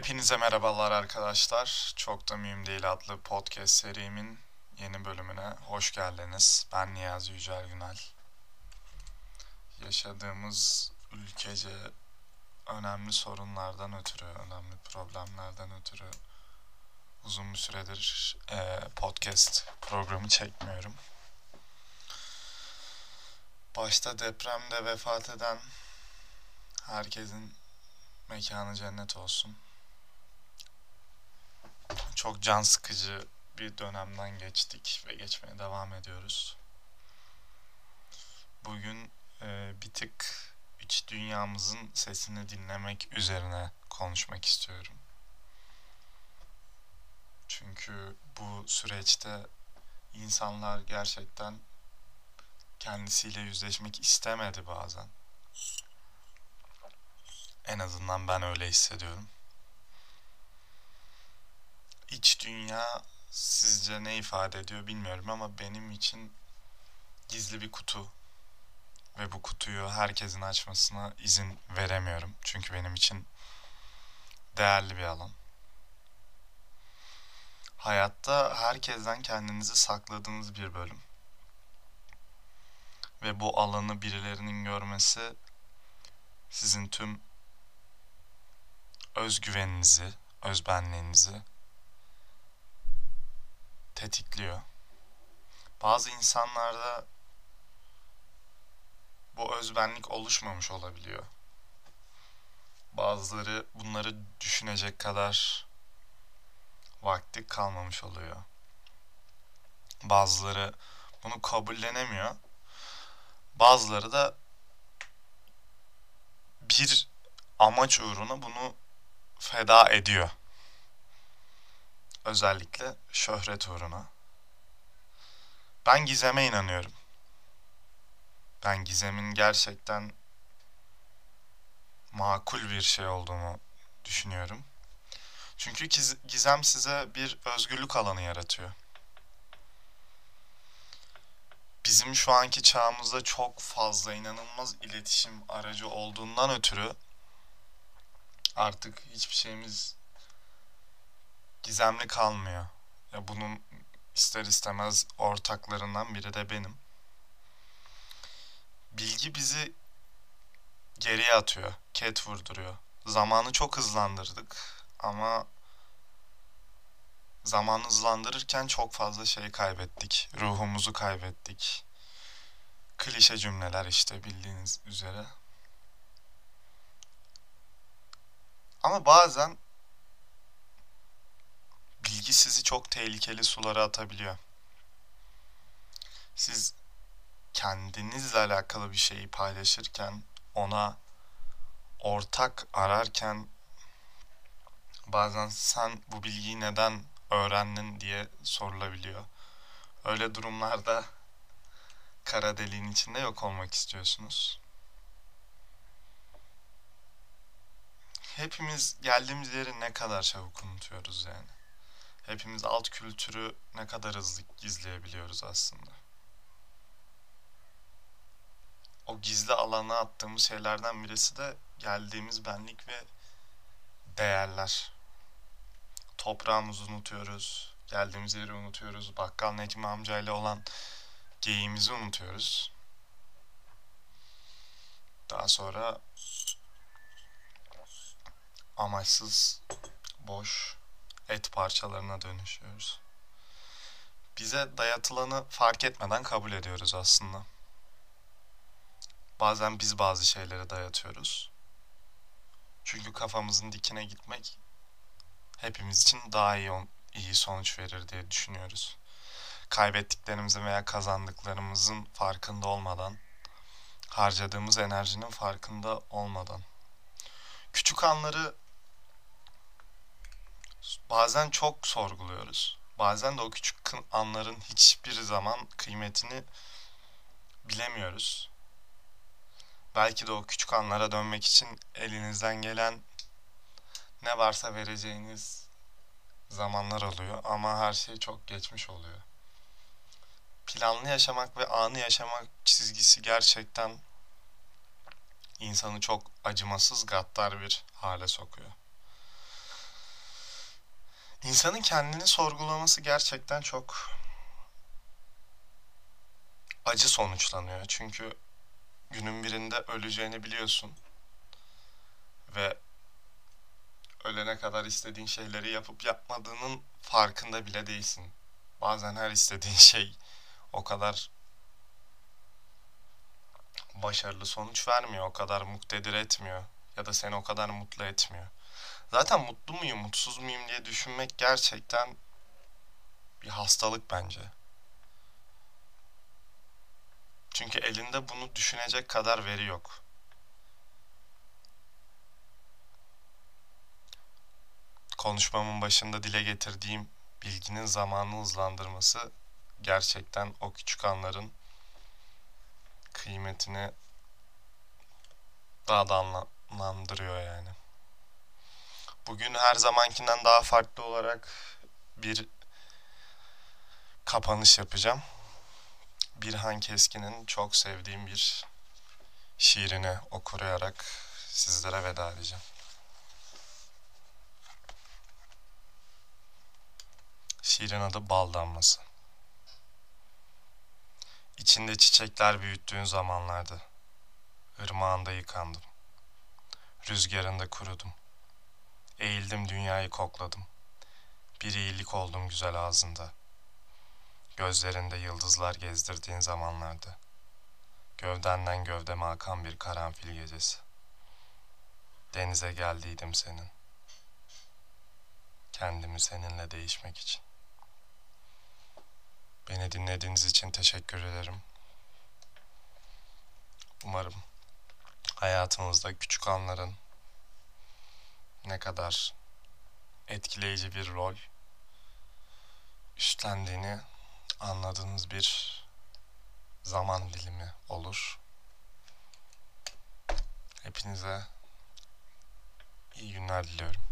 Hepinize merhabalar arkadaşlar. Çok da mühim değil adlı podcast serimin yeni bölümüne hoş geldiniz. Ben Niyazi Yücel Günel. Yaşadığımız ülkece önemli sorunlardan ötürü, önemli problemlerden ötürü uzun bir süredir e, podcast programı çekmiyorum. Başta depremde vefat eden herkesin mekanı cennet olsun. Çok can sıkıcı bir dönemden geçtik ve geçmeye devam ediyoruz. Bugün e, bir tık iç dünyamızın sesini dinlemek üzerine konuşmak istiyorum. Çünkü bu süreçte insanlar gerçekten kendisiyle yüzleşmek istemedi bazen. En azından ben öyle hissediyorum. Dünya sizce ne ifade ediyor bilmiyorum ama benim için gizli bir kutu ve bu kutuyu herkesin açmasına izin veremiyorum. Çünkü benim için değerli bir alan. Hayatta herkesten kendinizi sakladığınız bir bölüm. Ve bu alanı birilerinin görmesi sizin tüm özgüveninizi, özbenliğinizi tetikliyor. Bazı insanlarda bu özbenlik oluşmamış olabiliyor. Bazıları bunları düşünecek kadar vakti kalmamış oluyor. Bazıları bunu kabullenemiyor. Bazıları da bir amaç uğruna bunu feda ediyor. Özellikle şöhret uğruna. Ben gizeme inanıyorum. Ben gizemin gerçekten makul bir şey olduğunu düşünüyorum. Çünkü gizem size bir özgürlük alanı yaratıyor. Bizim şu anki çağımızda çok fazla inanılmaz iletişim aracı olduğundan ötürü artık hiçbir şeyimiz gizemli kalmıyor. Ya bunun ister istemez ortaklarından biri de benim. Bilgi bizi geriye atıyor, ket vurduruyor. Zamanı çok hızlandırdık ama zaman hızlandırırken çok fazla şey kaybettik. Ruhumuzu kaybettik. Klişe cümleler işte bildiğiniz üzere. Ama bazen bilgi sizi çok tehlikeli sulara atabiliyor. Siz kendinizle alakalı bir şeyi paylaşırken ona ortak ararken bazen sen bu bilgiyi neden öğrendin diye sorulabiliyor. Öyle durumlarda kara deliğin içinde yok olmak istiyorsunuz. hepimiz geldiğimiz yeri ne kadar çabuk unutuyoruz yani. Hepimiz alt kültürü ne kadar hızlı gizleyebiliyoruz aslında. O gizli alana attığımız şeylerden birisi de geldiğimiz benlik ve değerler. Toprağımızı unutuyoruz, geldiğimiz yeri unutuyoruz, bakkal Necmi amcayla olan geyiğimizi unutuyoruz. Daha sonra amaçsız, boş et parçalarına dönüşüyoruz. Bize dayatılanı fark etmeden kabul ediyoruz aslında. Bazen biz bazı şeyleri dayatıyoruz. Çünkü kafamızın dikine gitmek hepimiz için daha iyi iyi sonuç verir diye düşünüyoruz. Kaybettiklerimizin veya kazandıklarımızın farkında olmadan, harcadığımız enerjinin farkında olmadan. Küçük anları bazen çok sorguluyoruz. Bazen de o küçük anların hiçbir zaman kıymetini bilemiyoruz. Belki de o küçük anlara dönmek için elinizden gelen ne varsa vereceğiniz zamanlar oluyor ama her şey çok geçmiş oluyor. Planlı yaşamak ve anı yaşamak çizgisi gerçekten insanı çok acımasız gaddar bir hale sokuyor. İnsanın kendini sorgulaması gerçekten çok acı sonuçlanıyor. Çünkü günün birinde öleceğini biliyorsun. Ve ölene kadar istediğin şeyleri yapıp yapmadığının farkında bile değilsin. Bazen her istediğin şey o kadar başarılı sonuç vermiyor, o kadar muktedir etmiyor ya da seni o kadar mutlu etmiyor. Zaten mutlu muyum, mutsuz muyum diye düşünmek gerçekten bir hastalık bence. Çünkü elinde bunu düşünecek kadar veri yok. Konuşmamın başında dile getirdiğim bilginin zamanını hızlandırması gerçekten o küçük anların kıymetini daha da anlamlandırıyor yani. Bugün her zamankinden daha farklı olarak bir kapanış yapacağım. Birhan Keskin'in çok sevdiğim bir şiirini okurayarak sizlere veda edeceğim. Şiirin adı Bal Damlası. İçinde çiçekler büyüttüğün zamanlardı. Irmağında yıkandım. Rüzgarında kurudum. Eğildim dünyayı kokladım. Bir iyilik oldum güzel ağzında. Gözlerinde yıldızlar gezdirdiğin zamanlarda. Gövdenden gövdeme akan bir karanfil gecesi. Denize geldiydim senin. Kendimi seninle değişmek için. Beni dinlediğiniz için teşekkür ederim. Umarım hayatımızda küçük anların ne kadar etkileyici bir rol üstlendiğini anladığınız bir zaman dilimi olur. Hepinize iyi günler diliyorum.